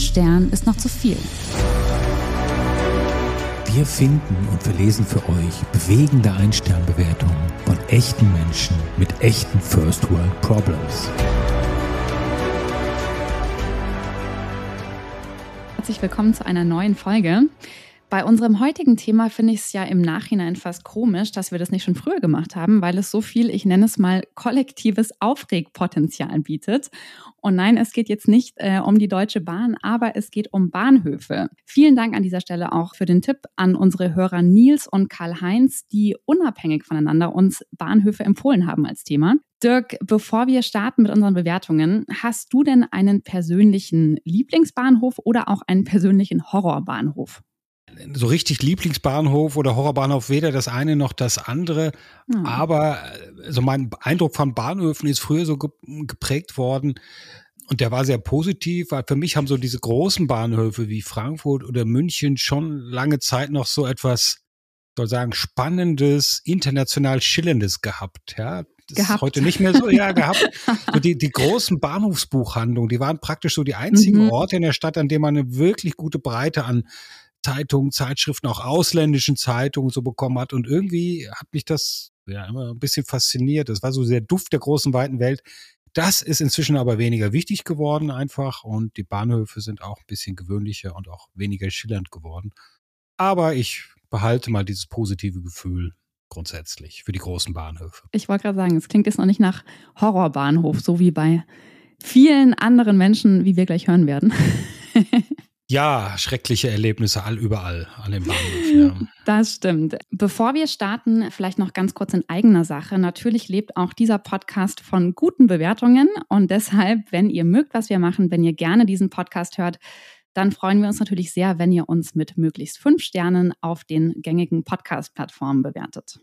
Stern ist noch zu viel. Wir finden und verlesen für euch bewegende Ein-Stern-Bewertungen von echten Menschen mit echten First World Problems. Herzlich willkommen zu einer neuen Folge. Bei unserem heutigen Thema finde ich es ja im Nachhinein fast komisch, dass wir das nicht schon früher gemacht haben, weil es so viel, ich nenne es mal, kollektives Aufregpotenzial bietet. Und nein, es geht jetzt nicht äh, um die Deutsche Bahn, aber es geht um Bahnhöfe. Vielen Dank an dieser Stelle auch für den Tipp an unsere Hörer Nils und Karl-Heinz, die unabhängig voneinander uns Bahnhöfe empfohlen haben als Thema. Dirk, bevor wir starten mit unseren Bewertungen, hast du denn einen persönlichen Lieblingsbahnhof oder auch einen persönlichen Horrorbahnhof? So richtig Lieblingsbahnhof oder Horrorbahnhof weder das eine noch das andere. Mhm. Aber äh, so mein Eindruck von Bahnhöfen ist früher so geprägt worden. Und der war sehr positiv, weil für mich haben so diese großen Bahnhöfe wie Frankfurt oder München schon lange Zeit noch so etwas, soll sagen, spannendes, international schillerndes gehabt. Ja, das gehabt. ist heute nicht mehr so, ja, gehabt. So die, die großen Bahnhofsbuchhandlungen, die waren praktisch so die einzigen mhm. Orte in der Stadt, an denen man eine wirklich gute Breite an Zeitungen, Zeitschriften, auch ausländischen Zeitungen so bekommen hat. Und irgendwie hat mich das ja immer ein bisschen fasziniert. Das war so der Duft der großen, weiten Welt. Das ist inzwischen aber weniger wichtig geworden einfach und die Bahnhöfe sind auch ein bisschen gewöhnlicher und auch weniger schillernd geworden. Aber ich behalte mal dieses positive Gefühl grundsätzlich für die großen Bahnhöfe. Ich wollte gerade sagen, es klingt jetzt noch nicht nach Horrorbahnhof, so wie bei vielen anderen Menschen, wie wir gleich hören werden. Ja, schreckliche Erlebnisse all überall an dem Bahnhof. Ja. Das stimmt. Bevor wir starten, vielleicht noch ganz kurz in eigener Sache. Natürlich lebt auch dieser Podcast von guten Bewertungen und deshalb, wenn ihr mögt, was wir machen, wenn ihr gerne diesen Podcast hört, dann freuen wir uns natürlich sehr, wenn ihr uns mit möglichst fünf Sternen auf den gängigen Podcast-Plattformen bewertet.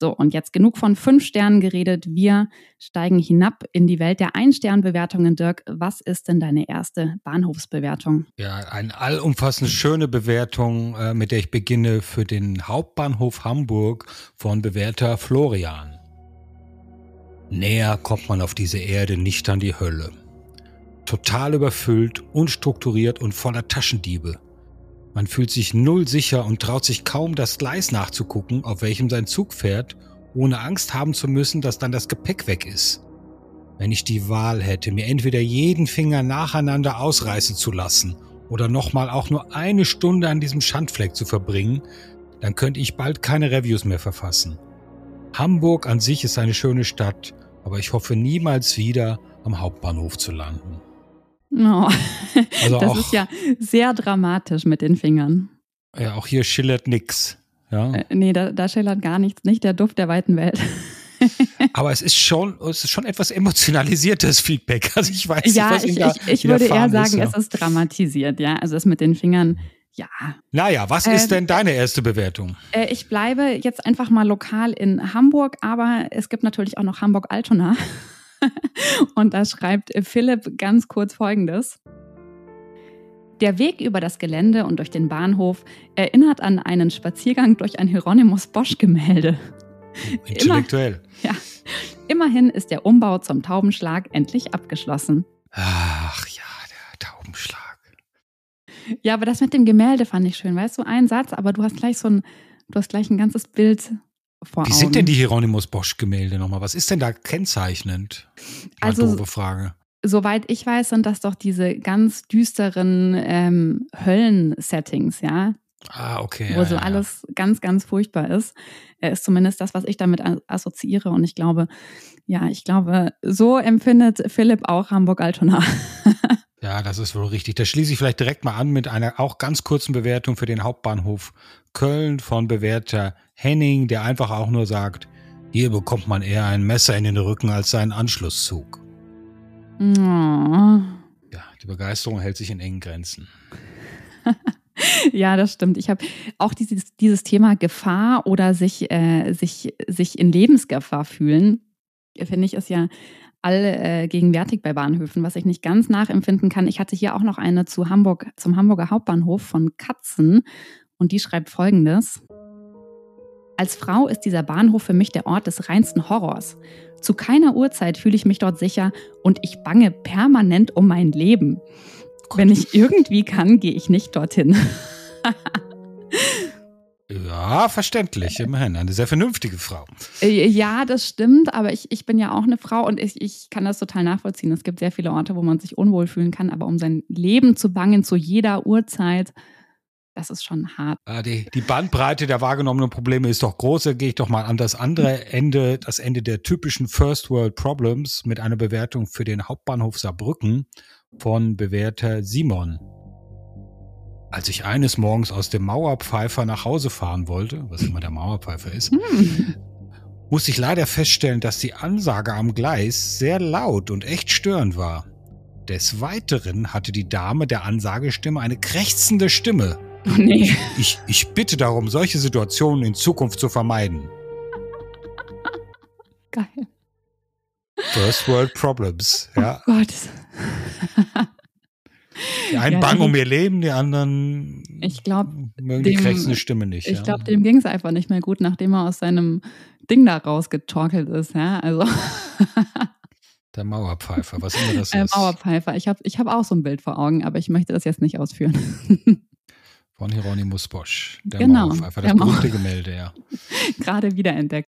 So, und jetzt genug von fünf Sternen geredet. Wir steigen hinab in die Welt der Ein-Stern-Bewertungen. Dirk, was ist denn deine erste Bahnhofsbewertung? Ja, eine allumfassend schöne Bewertung, äh, mit der ich beginne für den Hauptbahnhof Hamburg von Bewerter Florian. Näher kommt man auf diese Erde nicht an die Hölle. Total überfüllt, unstrukturiert und voller Taschendiebe. Man fühlt sich null sicher und traut sich kaum das Gleis nachzugucken, auf welchem sein Zug fährt, ohne Angst haben zu müssen, dass dann das Gepäck weg ist. Wenn ich die Wahl hätte, mir entweder jeden Finger nacheinander ausreißen zu lassen oder nochmal auch nur eine Stunde an diesem Schandfleck zu verbringen, dann könnte ich bald keine Reviews mehr verfassen. Hamburg an sich ist eine schöne Stadt, aber ich hoffe niemals wieder am Hauptbahnhof zu landen. Oh. Also das ist ja sehr dramatisch mit den Fingern. Ja, auch hier schillert nichts. Ja. Äh, nee, da, da schillert gar nichts, nicht der Duft der weiten Welt. Aber es ist schon, es ist schon etwas emotionalisiertes Feedback. Also ich weiß ja, nicht, was ich, ich, ich würde eher sagen, ist, ja. es ist dramatisiert, ja. Also es mit den Fingern, ja. Naja, was ist äh, denn deine erste Bewertung? Äh, ich bleibe jetzt einfach mal lokal in Hamburg, aber es gibt natürlich auch noch Hamburg-Altona. Und da schreibt Philipp ganz kurz Folgendes. Der Weg über das Gelände und durch den Bahnhof erinnert an einen Spaziergang durch ein Hieronymus Bosch-Gemälde. Intellektuell. Immer, ja. Immerhin ist der Umbau zum Taubenschlag endlich abgeschlossen. Ach ja, der Taubenschlag. Ja, aber das mit dem Gemälde fand ich schön. Weißt du, ein Satz, aber du hast gleich so ein, du hast gleich ein ganzes Bild vor Wie Augen. sind denn die Hieronymus Bosch-Gemälde nochmal? Was ist denn da kennzeichnend? Mal also, doofe Frage. Soweit ich weiß, sind das doch diese ganz düsteren ähm, Höllen-Settings, ja. Ah, okay. Wo ja, so ja. alles ganz, ganz furchtbar ist. Äh, ist zumindest das, was ich damit assoziiere. Und ich glaube, ja, ich glaube, so empfindet Philipp auch Hamburg-Altona. Ja, das ist wohl richtig. Da schließe ich vielleicht direkt mal an mit einer auch ganz kurzen Bewertung für den Hauptbahnhof Köln von Bewerter Henning, der einfach auch nur sagt, hier bekommt man eher ein Messer in den Rücken als seinen Anschlusszug. Oh. Ja, die Begeisterung hält sich in engen Grenzen. ja, das stimmt. Ich habe auch dieses, dieses Thema Gefahr oder sich, äh, sich, sich in Lebensgefahr fühlen, finde ich, ist ja allgegenwärtig äh, bei Bahnhöfen, was ich nicht ganz nachempfinden kann. Ich hatte hier auch noch eine zu Hamburg, zum Hamburger Hauptbahnhof von Katzen und die schreibt folgendes. Als Frau ist dieser Bahnhof für mich der Ort des reinsten Horrors. Zu keiner Uhrzeit fühle ich mich dort sicher und ich bange permanent um mein Leben. Wenn ich irgendwie kann, gehe ich nicht dorthin. Ja, verständlich, immerhin. Eine sehr vernünftige Frau. Äh, ja, das stimmt, aber ich, ich bin ja auch eine Frau und ich, ich kann das total nachvollziehen. Es gibt sehr viele Orte, wo man sich unwohl fühlen kann, aber um sein Leben zu bangen zu jeder Uhrzeit, das ist schon hart. Ah, die, die Bandbreite der wahrgenommenen Probleme ist doch groß. Da gehe ich doch mal an das andere Ende, das Ende der typischen First World Problems mit einer Bewertung für den Hauptbahnhof Saarbrücken von Bewerter Simon. Als ich eines Morgens aus dem Mauerpfeifer nach Hause fahren wollte, was immer der Mauerpfeifer ist, hm. musste ich leider feststellen, dass die Ansage am Gleis sehr laut und echt störend war. Des Weiteren hatte die Dame der Ansagestimme eine krächzende Stimme. Oh nee. Ich, ich bitte darum, solche Situationen in Zukunft zu vermeiden. Geil. First World Problems, ja. Oh Gott. Die einen ja, bangen um ihr Leben, die anderen ich glaub, mögen dem, die krächzende Stimme nicht. Ich ja. glaube, dem ging es einfach nicht mehr gut, nachdem er aus seinem Ding da rausgetorkelt ist. Ja, also. Der Mauerpfeifer, was immer das ist. Mauerpfeifer. Ich habe ich hab auch so ein Bild vor Augen, aber ich möchte das jetzt nicht ausführen. Von Hieronymus Bosch, der genau, Mauerpfeifer, das berühmte Gemälde, ja. Gerade wiederentdeckt.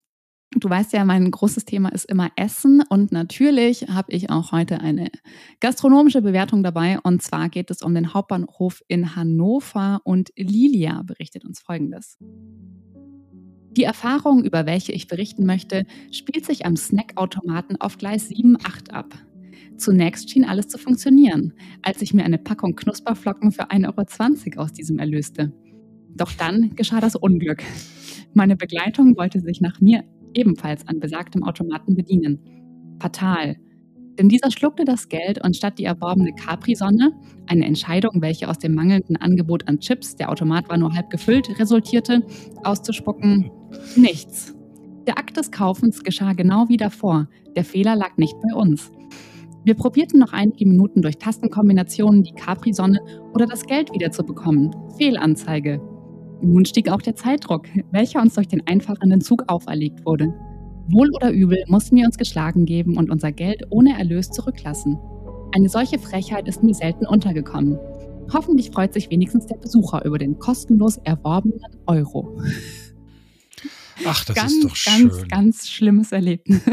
Du weißt ja, mein großes Thema ist immer Essen und natürlich habe ich auch heute eine gastronomische Bewertung dabei und zwar geht es um den Hauptbahnhof in Hannover und Lilia berichtet uns Folgendes. Die Erfahrung, über welche ich berichten möchte, spielt sich am Snackautomaten auf Gleis 7-8 ab. Zunächst schien alles zu funktionieren, als ich mir eine Packung Knusperflocken für 1,20 Euro aus diesem erlöste. Doch dann geschah das Unglück. Meine Begleitung wollte sich nach mir ebenfalls an besagtem Automaten bedienen. Fatal. Denn dieser schluckte das Geld und statt die erworbene Capri-Sonne, eine Entscheidung, welche aus dem mangelnden Angebot an Chips, der Automat war nur halb gefüllt, resultierte, auszuspucken, nichts. Der Akt des Kaufens geschah genau wie davor. Der Fehler lag nicht bei uns. Wir probierten noch einige Minuten durch Tastenkombinationen die Capri-Sonne oder das Geld wiederzubekommen. Fehlanzeige. Nun stieg auch der Zeitdruck, welcher uns durch den einfahrenden Zug auferlegt wurde. Wohl oder übel mussten wir uns geschlagen geben und unser Geld ohne Erlös zurücklassen. Eine solche Frechheit ist mir selten untergekommen. Hoffentlich freut sich wenigstens der Besucher über den kostenlos erworbenen Euro. Ach, das ganz, ist doch schön. Ganz, ganz schlimmes Erlebnis.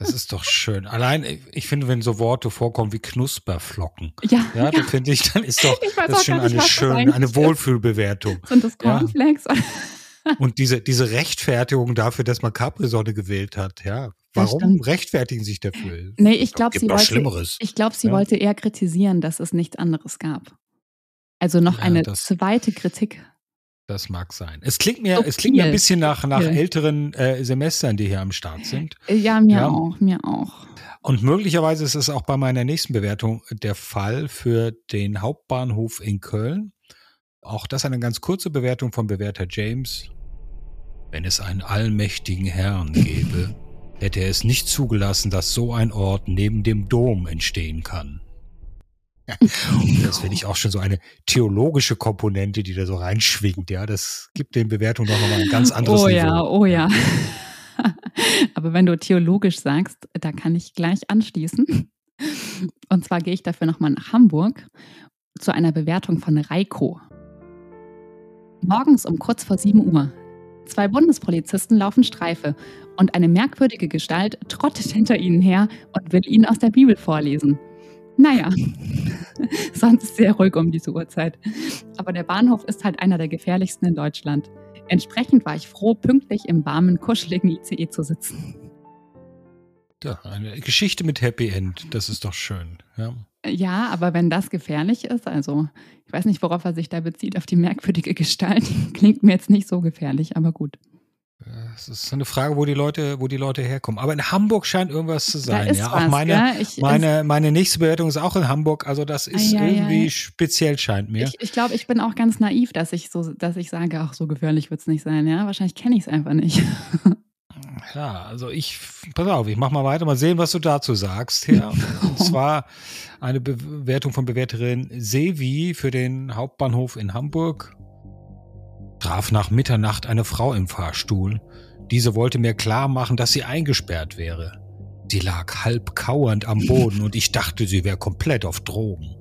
Das ist doch schön. Allein, ich finde, wenn so Worte vorkommen wie Knusperflocken, ja, ja, ja. dann finde ich, dann ist doch das schon eine schöne, eine Wohlfühlbewertung. Sind das Cornflakes? Ja. Und diese, diese Rechtfertigung dafür, dass man Capri-Sonne gewählt hat, ja. Warum rechtfertigen sich dafür? Nee, ich glaube, sie, wollte, Schlimmeres. Ich glaub, sie ja. wollte eher kritisieren, dass es nichts anderes gab. Also noch ja, eine zweite Kritik. Das mag sein. Es klingt mir, so es klingt mir ein bisschen nach, nach älteren äh, Semestern, die hier am Start sind. Ja, mir ja. auch, mir auch. Und möglicherweise ist es auch bei meiner nächsten Bewertung der Fall für den Hauptbahnhof in Köln. Auch das eine ganz kurze Bewertung von Bewerter James. Wenn es einen allmächtigen Herrn gäbe, hätte er es nicht zugelassen, dass so ein Ort neben dem Dom entstehen kann. Das finde ich auch schon so eine theologische Komponente, die da so reinschwingt. Ja, das gibt den Bewertungen doch nochmal ein ganz anderes oh, Niveau. Ja, oh ja, Aber wenn du theologisch sagst, da kann ich gleich anschließen. Und zwar gehe ich dafür nochmal nach Hamburg zu einer Bewertung von Reiko. Morgens um kurz vor 7 Uhr. Zwei Bundespolizisten laufen Streife und eine merkwürdige Gestalt trottet hinter ihnen her und will ihnen aus der Bibel vorlesen. Naja, sonst sehr ruhig um diese Uhrzeit. Aber der Bahnhof ist halt einer der gefährlichsten in Deutschland. Entsprechend war ich froh, pünktlich im warmen, kuscheligen ICE zu sitzen. Ja, eine Geschichte mit Happy End, das ist doch schön. Ja. ja, aber wenn das gefährlich ist, also ich weiß nicht, worauf er sich da bezieht, auf die merkwürdige Gestalt, klingt mir jetzt nicht so gefährlich, aber gut. Es ist eine Frage, wo die Leute, wo die Leute herkommen. Aber in Hamburg scheint irgendwas zu sein. ja, was, auch meine, ich, meine, meine nächste Bewertung ist auch in Hamburg. Also das ist ah, ja, irgendwie ja. speziell, scheint mir. Ich, ich glaube, ich bin auch ganz naiv, dass ich so, dass ich sage, ach, so gefährlich wird es nicht sein. Ja, wahrscheinlich kenne ich es einfach nicht. Ja, also ich, pass auf, ich mach mal weiter, mal sehen, was du dazu sagst. Ja. Und zwar eine Bewertung von Bewerterin Sevi für den Hauptbahnhof in Hamburg traf nach Mitternacht eine Frau im Fahrstuhl. Diese wollte mir klar machen, dass sie eingesperrt wäre. Sie lag halb kauernd am Boden und ich dachte, sie wäre komplett auf Drogen.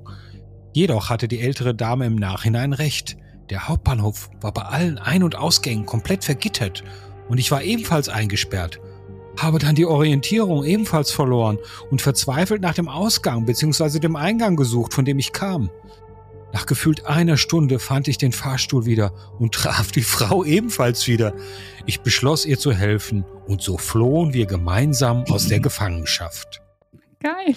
Jedoch hatte die ältere Dame im Nachhinein recht. Der Hauptbahnhof war bei allen Ein- und Ausgängen komplett vergittert und ich war ebenfalls eingesperrt. Habe dann die Orientierung ebenfalls verloren und verzweifelt nach dem Ausgang bzw. dem Eingang gesucht, von dem ich kam. Nach gefühlt einer Stunde fand ich den Fahrstuhl wieder und traf die Frau ebenfalls wieder. Ich beschloss ihr zu helfen und so flohen wir gemeinsam aus der Gefangenschaft. Geil.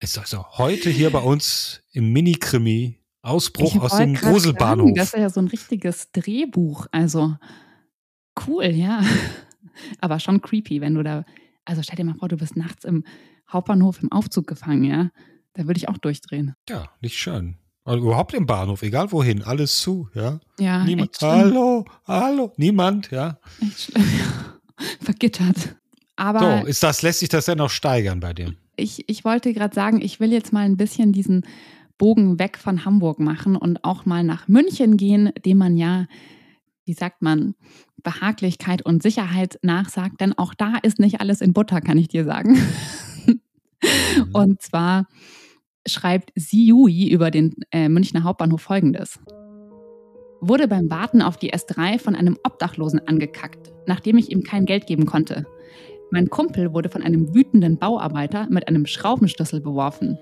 Ist also heute hier bei uns im Mini-Krimi Ausbruch aus dem Gruselbahnhof. Sagen, das ist ja so ein richtiges Drehbuch. Also cool, ja. Aber schon creepy, wenn du da. Also stell dir mal vor, du bist nachts im Hauptbahnhof im Aufzug gefangen, ja. Da würde ich auch durchdrehen. Ja, nicht schön. Also überhaupt im Bahnhof, egal wohin, alles zu, ja. Ja. Niemand. Hallo, hallo, niemand, ja. Echt. Vergittert. Aber so, ist das, lässt sich das denn noch steigern bei dir? Ich, ich wollte gerade sagen, ich will jetzt mal ein bisschen diesen Bogen weg von Hamburg machen und auch mal nach München gehen, dem man ja, wie sagt man, Behaglichkeit und Sicherheit nachsagt. Denn auch da ist nicht alles in Butter, kann ich dir sagen. Mhm. und zwar schreibt Siui über den äh, Münchner Hauptbahnhof folgendes. Wurde beim Warten auf die S3 von einem Obdachlosen angekackt, nachdem ich ihm kein Geld geben konnte. Mein Kumpel wurde von einem wütenden Bauarbeiter mit einem Schraubenschlüssel beworfen.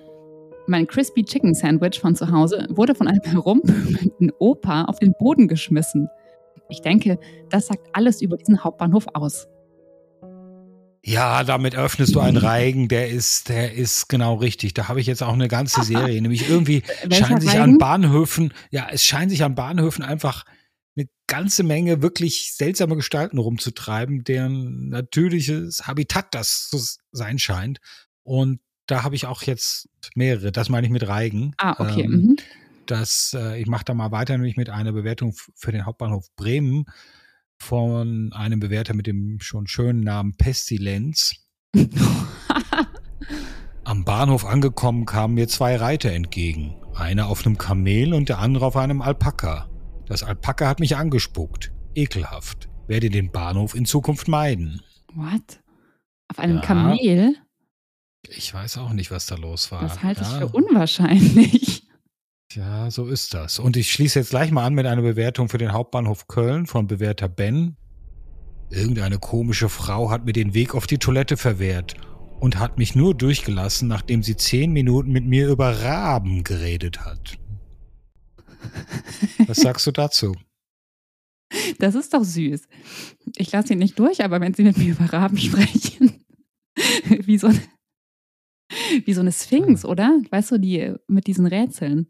Mein Crispy Chicken Sandwich von zu Hause wurde von einem herumwühlenden Opa auf den Boden geschmissen. Ich denke, das sagt alles über diesen Hauptbahnhof aus. Ja, damit öffnest du einen Reigen, der ist, der ist genau richtig. Da habe ich jetzt auch eine ganze Serie. Nämlich irgendwie scheinen sich an Bahnhöfen, ja, es scheinen sich an Bahnhöfen einfach eine ganze Menge wirklich seltsame Gestalten rumzutreiben, deren natürliches Habitat das zu sein scheint. Und da habe ich auch jetzt mehrere. Das meine ich mit Reigen. Ah, okay. Ähm, mhm. das, äh, ich mache da mal weiter, nämlich mit einer Bewertung für den Hauptbahnhof Bremen von einem Bewerter mit dem schon schönen Namen Pestilenz. Am Bahnhof angekommen kamen mir zwei Reiter entgegen. Einer auf einem Kamel und der andere auf einem Alpaka. Das Alpaka hat mich angespuckt. Ekelhaft. Werde den Bahnhof in Zukunft meiden. What? Auf einem ja. Kamel? Ich weiß auch nicht, was da los war. Das halte ja. ich für unwahrscheinlich. Ja, so ist das. Und ich schließe jetzt gleich mal an mit einer Bewertung für den Hauptbahnhof Köln von Bewerter Ben. Irgendeine komische Frau hat mir den Weg auf die Toilette verwehrt und hat mich nur durchgelassen, nachdem sie zehn Minuten mit mir über Raben geredet hat. Was sagst du dazu? Das ist doch süß. Ich lasse ihn nicht durch, aber wenn sie mit mir über Raben sprechen, wie so, wie so eine Sphinx, oder? Weißt du, die mit diesen Rätseln.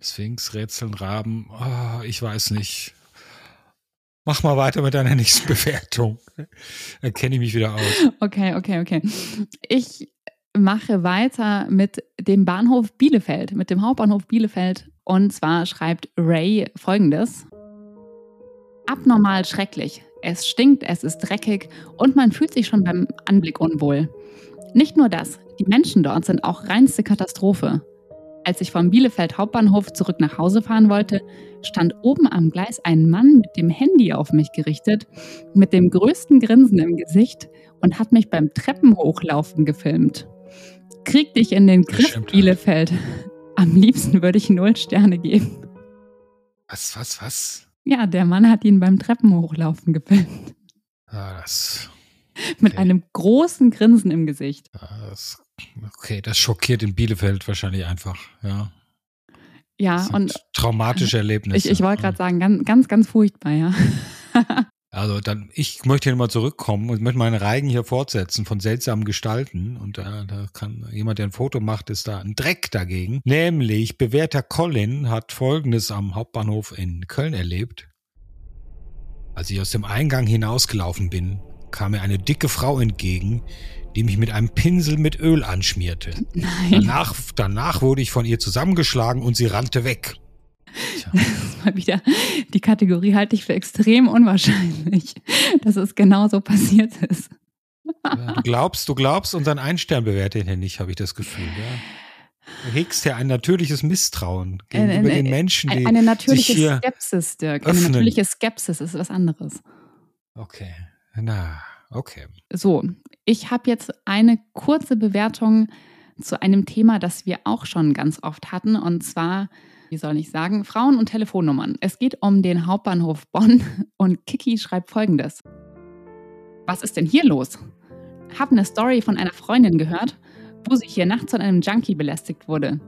Sphinx, Rätseln, Raben, oh, ich weiß nicht. Mach mal weiter mit deiner nächsten Bewertung. Dann kenne ich mich wieder aus. Okay, okay, okay. Ich mache weiter mit dem Bahnhof Bielefeld, mit dem Hauptbahnhof Bielefeld. Und zwar schreibt Ray folgendes. Abnormal schrecklich. Es stinkt, es ist dreckig und man fühlt sich schon beim Anblick unwohl. Nicht nur das, die Menschen dort sind auch reinste Katastrophe. Als ich vom Bielefeld Hauptbahnhof zurück nach Hause fahren wollte, stand oben am Gleis ein Mann mit dem Handy auf mich gerichtet, mit dem größten Grinsen im Gesicht und hat mich beim Treppenhochlaufen gefilmt. Krieg dich in den Griff, Bielefeld. Am liebsten würde ich null Sterne geben. Was, was, was? Ja, der Mann hat ihn beim Treppenhochlaufen gefilmt. Ah, das. Okay. Mit einem großen Grinsen im Gesicht. Ah, das Okay, das schockiert in Bielefeld wahrscheinlich einfach, ja. Ja, und traumatische Erlebnisse. Ich, ich wollte gerade sagen, ganz, ganz, ganz furchtbar, ja. also dann, ich möchte hier mal zurückkommen und möchte meine Reigen hier fortsetzen von seltsamen Gestalten. Und da, da kann jemand, der ein Foto macht, ist da ein Dreck dagegen. Nämlich bewährter Colin hat Folgendes am Hauptbahnhof in Köln erlebt. Als ich aus dem Eingang hinausgelaufen bin, kam mir eine dicke Frau entgegen, die mich mit einem Pinsel mit Öl anschmierte. Nein. Danach, danach wurde ich von ihr zusammengeschlagen und sie rannte weg. Tja. Das mal wieder, die Kategorie halte ich für extrem unwahrscheinlich, dass es genau so passiert ist. Ja, du glaubst, du glaubst unseren Einstern bewertet ihn nicht, habe ich das Gefühl. Ja. Du hegst ja ein natürliches Misstrauen gegenüber äh, äh, den Menschen, die Eine natürliche Skepsis, Dirk. Öffnen. Eine natürliche Skepsis ist was anderes. Okay, na, okay. So, ich habe jetzt eine kurze Bewertung zu einem Thema, das wir auch schon ganz oft hatten, und zwar, wie soll ich sagen, Frauen und Telefonnummern. Es geht um den Hauptbahnhof Bonn und Kiki schreibt folgendes. Was ist denn hier los? Hab eine Story von einer Freundin gehört, wo sie hier nachts von einem Junkie belästigt wurde.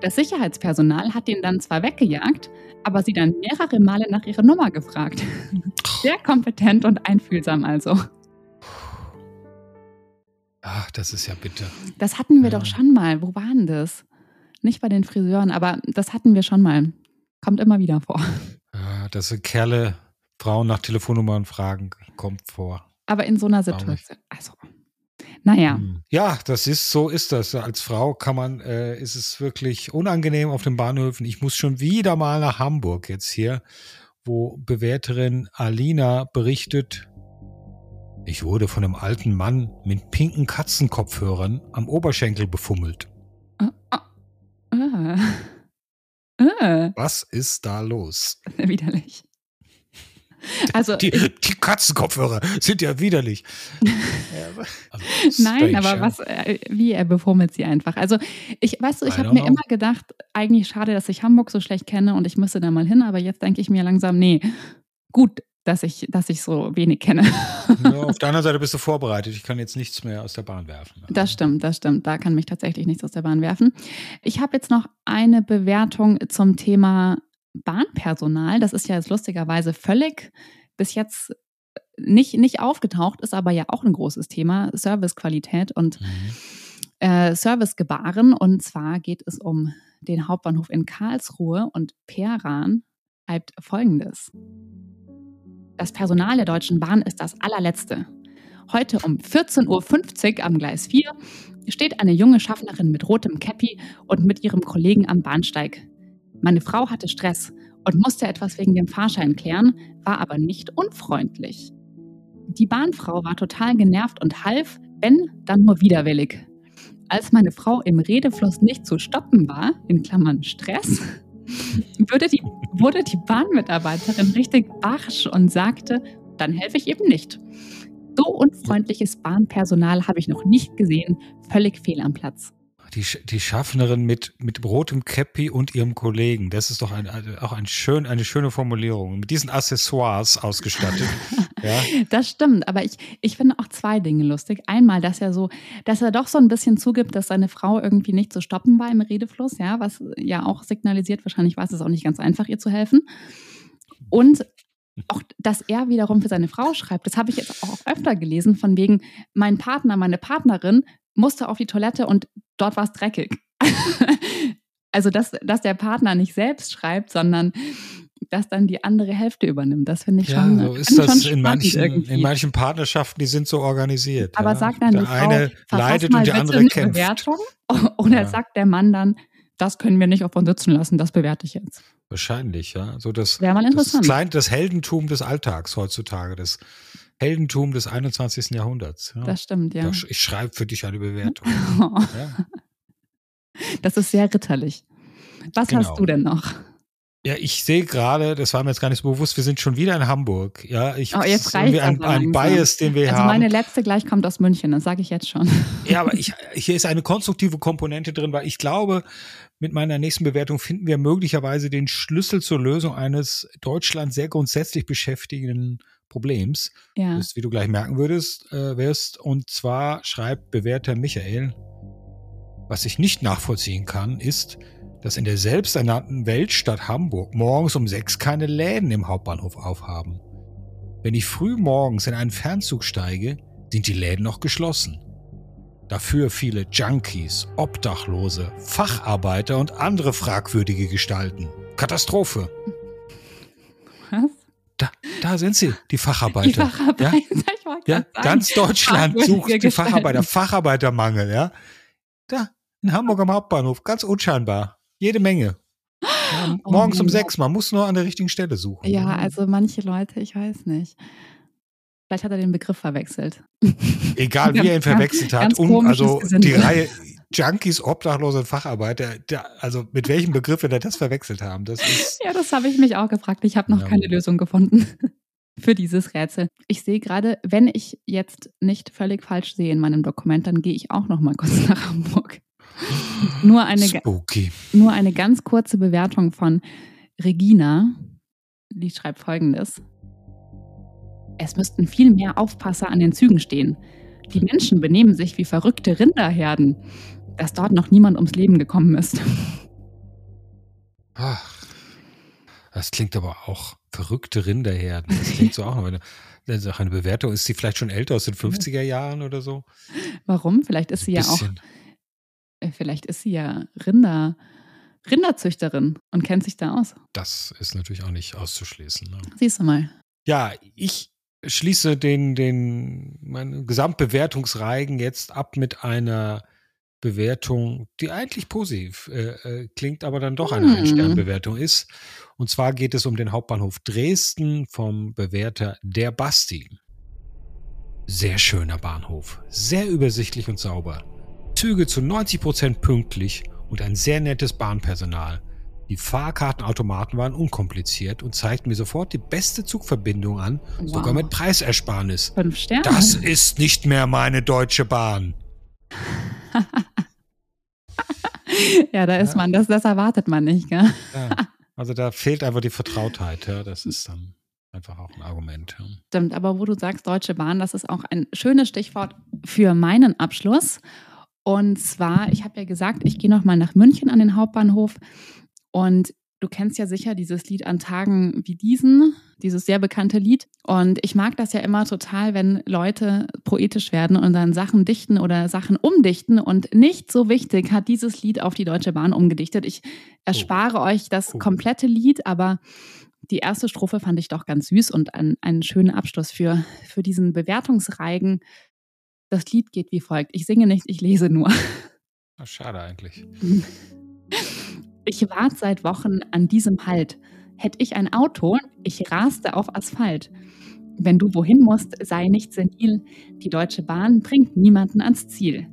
Das Sicherheitspersonal hat ihn dann zwar weggejagt, aber sie dann mehrere Male nach ihrer Nummer gefragt. Sehr kompetent und einfühlsam also. Ach, das ist ja bitter. Das hatten wir Ja. doch schon mal. Wo waren das? Nicht bei den Friseuren, aber das hatten wir schon mal. Kommt immer wieder vor. Ja, dass Kerle Frauen nach Telefonnummern fragen, kommt vor. Aber in so einer. Situation. Also, naja. Hm. Ja, das ist, so ist das. Als Frau kann man, äh, ist es wirklich unangenehm auf den Bahnhöfen. Ich muss schon wieder mal nach Hamburg jetzt hier, wo Bewerterin Alina berichtet, ich wurde von einem alten Mann mit pinken Katzenkopfhörern am Oberschenkel befummelt. Äh. Äh, Was ist da los? widerlich. Also, Die, die Katzenkopfhörer sind ja widerlich. Also, Nein, aber was, äh, wie er befummelt sie einfach. Also ich, weißt du, ich habe mir know. immer gedacht, eigentlich schade, dass ich Hamburg so schlecht kenne und ich müsste da mal hin, aber jetzt denke ich mir langsam, nee, gut, dass ich, dass ich so wenig kenne. Ja, auf der anderen Seite bist du vorbereitet. Ich kann jetzt nichts mehr aus der Bahn werfen. Das stimmt, das stimmt. Da kann mich tatsächlich nichts aus der Bahn werfen. Ich habe jetzt noch eine Bewertung zum Thema Bahnpersonal. Das ist ja jetzt lustigerweise völlig bis jetzt nicht, nicht aufgetaucht, ist aber ja auch ein großes Thema, Servicequalität und Mhm. äh, Servicegebaren. Und zwar geht es um den Hauptbahnhof in Karlsruhe und Peran schreibt folgendes. Das Personal der Deutschen Bahn ist das allerletzte. Heute um 14.50 Uhr am Gleis 4 steht eine junge Schaffnerin mit rotem Käppi und mit ihrem Kollegen am Bahnsteig. Meine Frau hatte Stress und musste etwas wegen dem Fahrschein klären, war aber nicht unfreundlich. Die Bahnfrau war total genervt und half, wenn, dann nur widerwillig. Als meine Frau im Redefluss nicht zu stoppen war, in Klammern Stress, würde die, wurde die Bahnmitarbeiterin richtig barsch und sagte, dann helfe ich eben nicht. So unfreundliches Bahnpersonal habe ich noch nicht gesehen, völlig fehl am Platz. Die, die Schaffnerin mit, mit rotem Käppi und ihrem Kollegen. Das ist doch ein- auch ein schön, eine schöne Formulierung. Mit diesen Accessoires ausgestattet. Das stimmt, aber ich, ich finde auch zwei Dinge lustig. Einmal, dass er so, dass er doch so ein bisschen zugibt, dass seine Frau irgendwie nicht zu stoppen war im Redefluss, ja, was ja auch signalisiert, wahrscheinlich war es auch nicht ganz einfach, ihr zu helfen. Und auch, dass er wiederum für seine Frau schreibt, das habe ich jetzt auch öfter gelesen, von wegen, mein Partner, meine Partnerin musste auf die Toilette und dort war es dreckig. also, dass, dass der Partner nicht selbst schreibt, sondern dass dann die andere Hälfte übernimmt. Das finde ich Ja, schon. so ist das in manchen, in manchen Partnerschaften, die sind so organisiert. Aber ja. sagt dann die der Frau, eine verfass leidet und der bitte andere kämpft. Bewertung? Oder Ja. sagt der Mann dann, das können wir nicht auf uns sitzen lassen, das bewerte ich jetzt. Wahrscheinlich, ja. So das, Wäre mal das, interessant. Klein, das Heldentum des Alltags heutzutage, das Heldentum des 21. Jahrhunderts. Ja. Das stimmt, ja. Ich schreibe für dich eine Bewertung. Oh, ja. das ist sehr ritterlich. Was Genau. hast du denn noch? Ja, ich sehe gerade, das war mir jetzt gar nicht so bewusst, wir sind schon wieder in Hamburg. Ja, ich, Oh, jetzt reicht's ein, ein. Bias, den wir Also haben. meine letzte gleich kommt aus München, das sage ich jetzt schon. Ja, aber ich, hier ist eine konstruktive Komponente drin, weil ich glaube, mit meiner nächsten Bewertung finden wir möglicherweise den Schlüssel zur Lösung eines Deutschland sehr grundsätzlich beschäftigenden Problems, Ja. das, wie du gleich merken würdest, äh, wirst. Und zwar schreibt bewährter Michael, was ich nicht nachvollziehen kann, ist, dass in der selbsternannten Weltstadt Hamburg morgens um sechs keine Läden im Hauptbahnhof aufhaben. Wenn ich früh morgens in einen Fernzug steige, sind die Läden noch geschlossen. Dafür viele Junkies, Obdachlose, Facharbeiter und andere fragwürdige Gestalten. Katastrophe. Was? Da, da sind sie, die Facharbeiter. Die Facharbeiter. Ja, ja, ganz Deutschland sucht die Gestalten. Facharbeiter. Facharbeitermangel, ja. Da, in Hamburg am Hauptbahnhof, ganz unscheinbar. Jede Menge. Ja, Oh morgens um Mann. sechs, man muss nur an der richtigen Stelle suchen. Ja, also manche Leute, ich weiß nicht. Vielleicht hat er den Begriff verwechselt. Egal, wie er ihn verwechselt hat. Um, also Gesindel. die Reihe Junkies, Obdachlose und Facharbeiter, da, also mit welchem Begriff wir da das verwechselt haben, das ist. Ja, das habe ich mich auch gefragt. Ich habe noch Ja. keine Lösung gefunden für dieses Rätsel. Ich sehe gerade, wenn ich jetzt nicht völlig falsch sehe in meinem Dokument, dann gehe ich auch noch mal kurz nach Hamburg. Nur eine, Spooky. nur eine ganz kurze Bewertung von Regina. Die schreibt folgendes. Es müssten viel mehr Aufpasser an den Zügen stehen. Die Menschen benehmen sich wie verrückte Rinderherden, dass dort noch niemand ums Leben gekommen ist. Ach, das klingt aber auch verrückte Rinderherden. Das klingt so auch noch eine, also eine Bewertung. Ist sie vielleicht schon älter aus den 50er Jahren oder so? Warum? Vielleicht ist sie ja auch, vielleicht ist sie ja Rinder, Rinderzüchterin und kennt sich da aus. Das ist natürlich auch nicht auszuschließen. Ne? Siehst du mal. Ja, ich schließe den, den, meinen Gesamtbewertungsreigen jetzt ab mit einer Bewertung, die eigentlich positiv äh, äh, klingt, aber dann doch eine Mhm. Ein-Stern-Bewertung ist. Und zwar geht es um den Hauptbahnhof Dresden vom Bewerter Der Basti. Sehr schöner Bahnhof, sehr übersichtlich und sauber. Züge zu 90% pünktlich und ein sehr nettes Bahnpersonal. Die Fahrkartenautomaten waren unkompliziert und zeigten mir sofort die beste Zugverbindung an, sogar Wow. mit Preisersparnis. Fünf Sterne. Das ist nicht mehr meine Deutsche Bahn. ja, da ist Ja. man. Das, das erwartet man nicht, gell? Ja, also da fehlt einfach die Vertrautheit. Ja, das ist dann einfach auch ein Argument. Ja. Stimmt, aber wo du sagst Deutsche Bahn, das ist auch ein schönes Stichwort für meinen Abschluss. Und zwar, ich habe ja gesagt, ich gehe nochmal nach München an den Hauptbahnhof und du kennst ja sicher dieses Lied an Tagen wie diesen, dieses sehr bekannte Lied. Und ich mag das ja immer total, wenn Leute poetisch werden und dann Sachen dichten oder Sachen umdichten. Und nicht so wichtig hat dieses Lied auf die Deutsche Bahn umgedichtet. Ich erspare euch das Oh. komplette Lied, aber die erste Strophe fand ich doch ganz süß und ein, einen schönen Abschluss für, für diesen Bewertungsreigen. Das Lied geht wie folgt. Ich singe nicht, ich lese nur. Ah, Schade eigentlich. Ich wart seit Wochen an diesem Halt. Hätt ich ein Auto, ich raste auf Asphalt. Wenn du wohin musst, sei nicht senil. Die Deutsche Bahn bringt niemanden ans Ziel.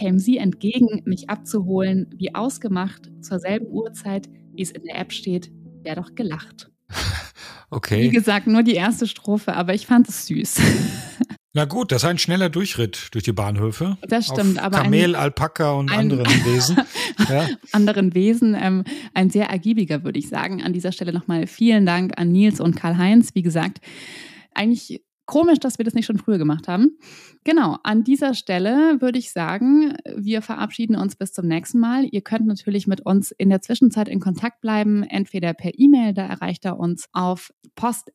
Käm sie entgegen, mich abzuholen, wie ausgemacht, zur selben Uhrzeit, wie es in der App steht, wär doch gelacht. Wie Okay. gesagt, nur die erste Strophe, aber ich fand es süß. Na gut, das ist ein schneller Durchritt durch die Bahnhöfe. Das stimmt, aber ein- Kamel, Alpaka und ein- anderen Wesen. Ja. anderen Wesen. Ähm, ein sehr ergiebiger, würde ich sagen. An dieser Stelle nochmal vielen Dank an Nils und Karl-Heinz. Wie gesagt, eigentlich komisch, dass wir das nicht schon früher gemacht haben. Genau, an dieser Stelle würde ich sagen, wir verabschieden uns bis zum nächsten Mal. Ihr könnt natürlich mit uns in der Zwischenzeit in Kontakt bleiben, entweder per E-Mail, da erreicht er uns auf post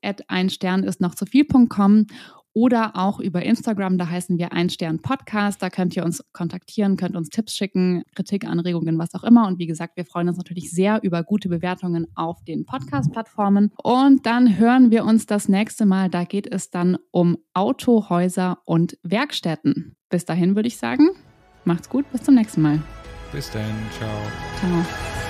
oder auch über Instagram, da heißen wir Ein Stern Podcast. Da könnt ihr uns kontaktieren, könnt uns Tipps schicken, Kritik, Anregungen, was auch immer. Und wie gesagt, wir freuen uns natürlich sehr über gute Bewertungen auf den Podcast-Plattformen. Und dann hören wir uns das nächste Mal. Da geht es dann um Autohäuser und Werkstätten. Bis dahin würde ich sagen, macht's gut, bis zum nächsten Mal. Bis dann, ciao. Ciao.